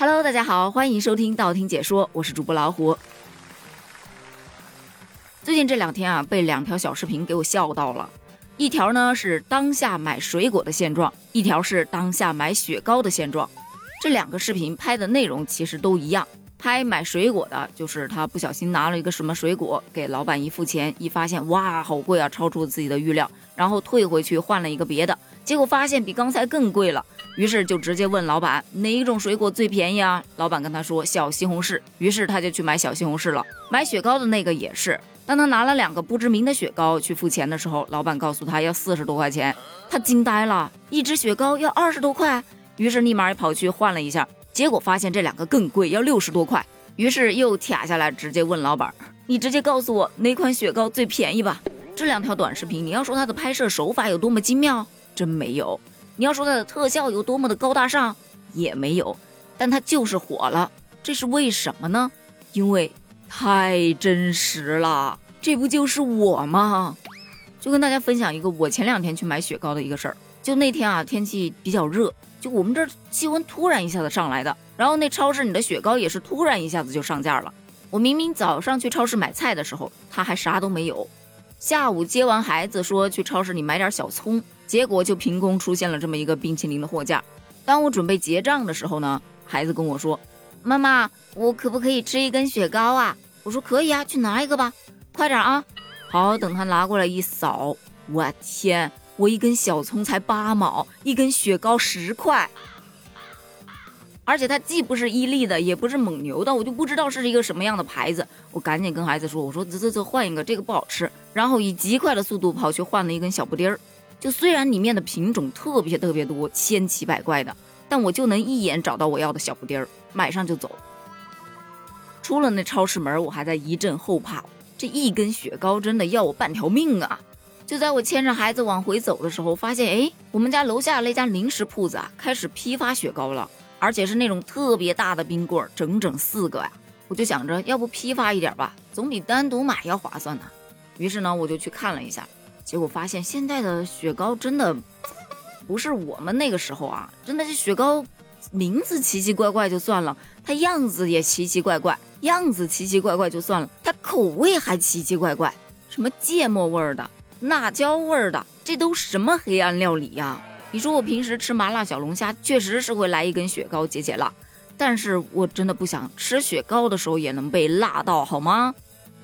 Hello，大家好，欢迎收听道听解说，我是主播老虎。最近这两天啊，被两条小视频给我笑到了。一条呢是当下买水果的现状，一条是当下买雪糕的现状。这两个视频拍的内容其实都一样。拍买水果的，就是他不小心拿了一个什么水果给老板一付钱，一发现哇，好贵啊，超出自己的预料，然后退回去换了一个别的，结果发现比刚才更贵了。于是就直接问老板哪一种水果最便宜啊？老板跟他说小西红柿，于是他就去买小西红柿了。买雪糕的那个也是，当他拿了两个不知名的雪糕去付钱的时候，老板告诉他要四十多块钱，他惊呆了，一只雪糕要二十多块，于是立马跑去换了一下，结果发现这两个更贵，要六十多块，于是又卡下来直接问老板，你直接告诉我哪款雪糕最便宜吧。这两条短视频，你要说它的拍摄手法有多么精妙，真没有。你要说它的特效有多么的高大上，也没有，但它就是火了，这是为什么呢？因为太真实了，这不就是我吗？就跟大家分享一个我前两天去买雪糕的一个事儿。就那天啊，天气比较热，就我们这儿气温突然一下子上来的，然后那超市里的雪糕也是突然一下子就上架了。我明明早上去超市买菜的时候，它还啥都没有。下午接完孩子，说去超市里买点小葱。结果就凭空出现了这么一个冰淇淋的货架。当我准备结账的时候呢，孩子跟我说：“妈妈，我可不可以吃一根雪糕啊？”我说：“可以啊，去拿一个吧，快点啊！”好，等他拿过来一扫，我天，我一根小葱才八毛，一根雪糕十块，而且它既不是伊利的，也不是蒙牛的，我就不知道是一个什么样的牌子。我赶紧跟孩子说：“我说这这这，换一个，这个不好吃。”然后以极快的速度跑去换了一根小布丁儿。就虽然里面的品种特别特别多，千奇百怪的，但我就能一眼找到我要的小布丁儿，买上就走。出了那超市门，我还在一阵后怕，这一根雪糕真的要我半条命啊！就在我牵着孩子往回走的时候，发现哎，我们家楼下那家零食铺子啊，开始批发雪糕了，而且是那种特别大的冰棍，整整四个呀！我就想着，要不批发一点吧，总比单独买要划算呢。于是呢，我就去看了一下。结果发现现在的雪糕真的不是我们那个时候啊！真的是雪糕名字奇奇怪怪就算了，它样子也奇奇怪怪，样子奇奇怪怪就算了，它口味还奇奇怪怪，什么芥末味儿的、辣椒味儿的，这都什么黑暗料理呀？你说我平时吃麻辣小龙虾，确实是会来一根雪糕解解辣，但是我真的不想吃雪糕的时候也能被辣到，好吗？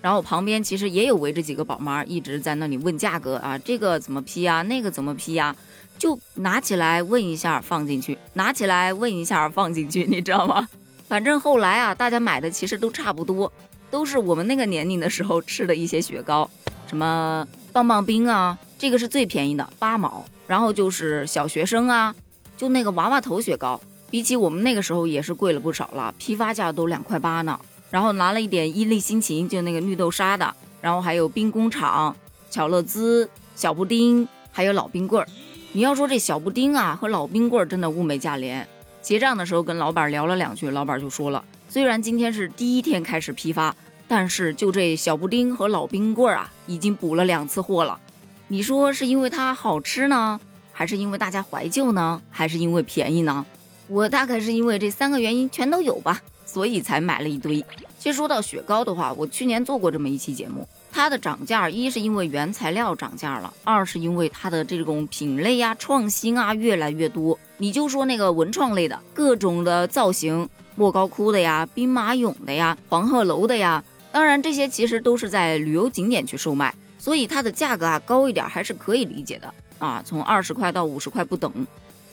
然后旁边其实也有围着几个宝妈，一直在那里问价格啊，这个怎么批呀？那个怎么批呀？就拿起来问一下，放进去；拿起来问一下，放进去，你知道吗？反正后来啊，大家买的其实都差不多，都是我们那个年龄的时候吃的一些雪糕，什么棒棒冰啊，这个是最便宜的，八毛。然后就是小学生啊，就那个娃娃头雪糕，比起我们那个时候也是贵了不少了，批发价都两块八呢。然后拿了一点伊利心情，就那个绿豆沙的，然后还有冰工厂、巧乐兹、小布丁，还有老冰棍儿。你要说这小布丁啊和老冰棍儿真的物美价廉。结账的时候跟老板聊了两句，老板就说了，虽然今天是第一天开始批发，但是就这小布丁和老冰棍儿啊，已经补了两次货了。你说是因为它好吃呢，还是因为大家怀旧呢，还是因为便宜呢？我大概是因为这三个原因全都有吧。所以才买了一堆。其实说到雪糕的话，我去年做过这么一期节目，它的涨价一是因为原材料涨价了，二是因为它的这种品类呀、创新啊越来越多。你就说那个文创类的，各种的造型，莫高窟的呀、兵马俑的呀、黄鹤楼的呀，当然这些其实都是在旅游景点去售卖，所以它的价格啊高一点还是可以理解的啊，从二十块到五十块不等。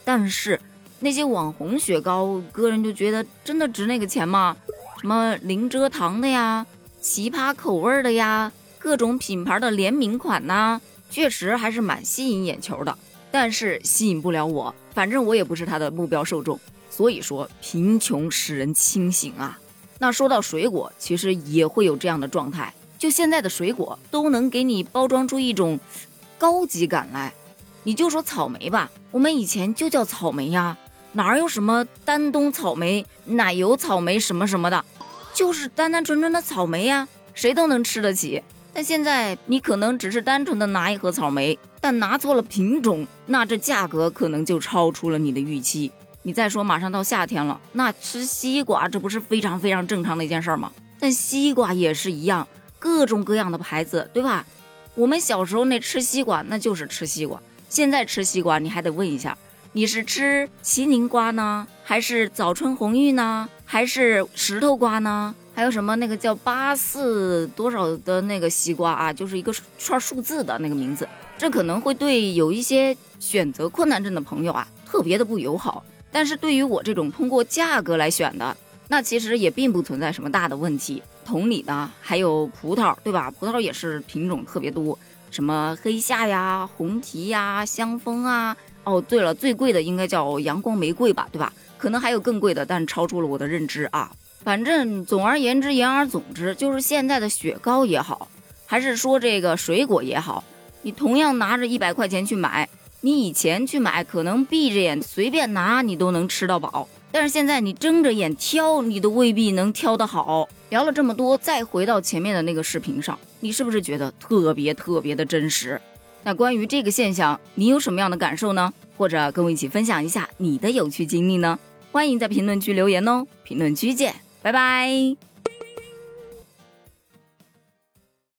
但是。那些网红雪糕，个人就觉得真的值那个钱吗？什么零蔗糖的呀，奇葩口味的呀，各种品牌的联名款呐，确实还是蛮吸引眼球的。但是吸引不了我，反正我也不是他的目标受众。所以说，贫穷使人清醒啊。那说到水果，其实也会有这样的状态。就现在的水果都能给你包装出一种高级感来。你就说草莓吧，我们以前就叫草莓呀。哪有什么丹东草莓、奶油草莓什么什么的，就是单单纯纯的草莓呀，谁都能吃得起。但现在你可能只是单纯的拿一盒草莓，但拿错了品种，那这价格可能就超出了你的预期。你再说马上到夏天了，那吃西瓜这不是非常非常正常的一件事儿吗？但西瓜也是一样，各种各样的牌子，对吧？我们小时候那吃西瓜那就是吃西瓜，现在吃西瓜你还得问一下，你是吃麒麟瓜呢，还是早春红玉呢，还是石头瓜呢？还有什么那个叫八四多少的那个西瓜啊，就是一个串数字的那个名字，这可能会对有一些选择困难症的朋友啊特别的不友好。但是对于我这种通过价格来选的，那其实也并不存在什么大的问题。同理呢，还有葡萄，对吧？葡萄也是品种特别多，什么黑夏呀、红提呀、香风啊。哦，对了，最贵的应该叫阳光玫瑰吧，对吧？可能还有更贵的，但超出了我的认知啊。反正总而言之，言而总之，就是现在的雪糕也好，还是说这个水果也好，你同样拿着一百块钱去买。你以前去买，可能闭着眼随便拿，你都能吃到饱。但是现在你睁着眼挑，你都未必能挑得好。聊了这么多，再回到前面的那个视频上，你是不是觉得特别特别的真实？那关于这个现象，你有什么样的感受呢？或者跟我一起分享一下你的有趣经历呢？欢迎在评论区留言哦。评论区见，拜拜。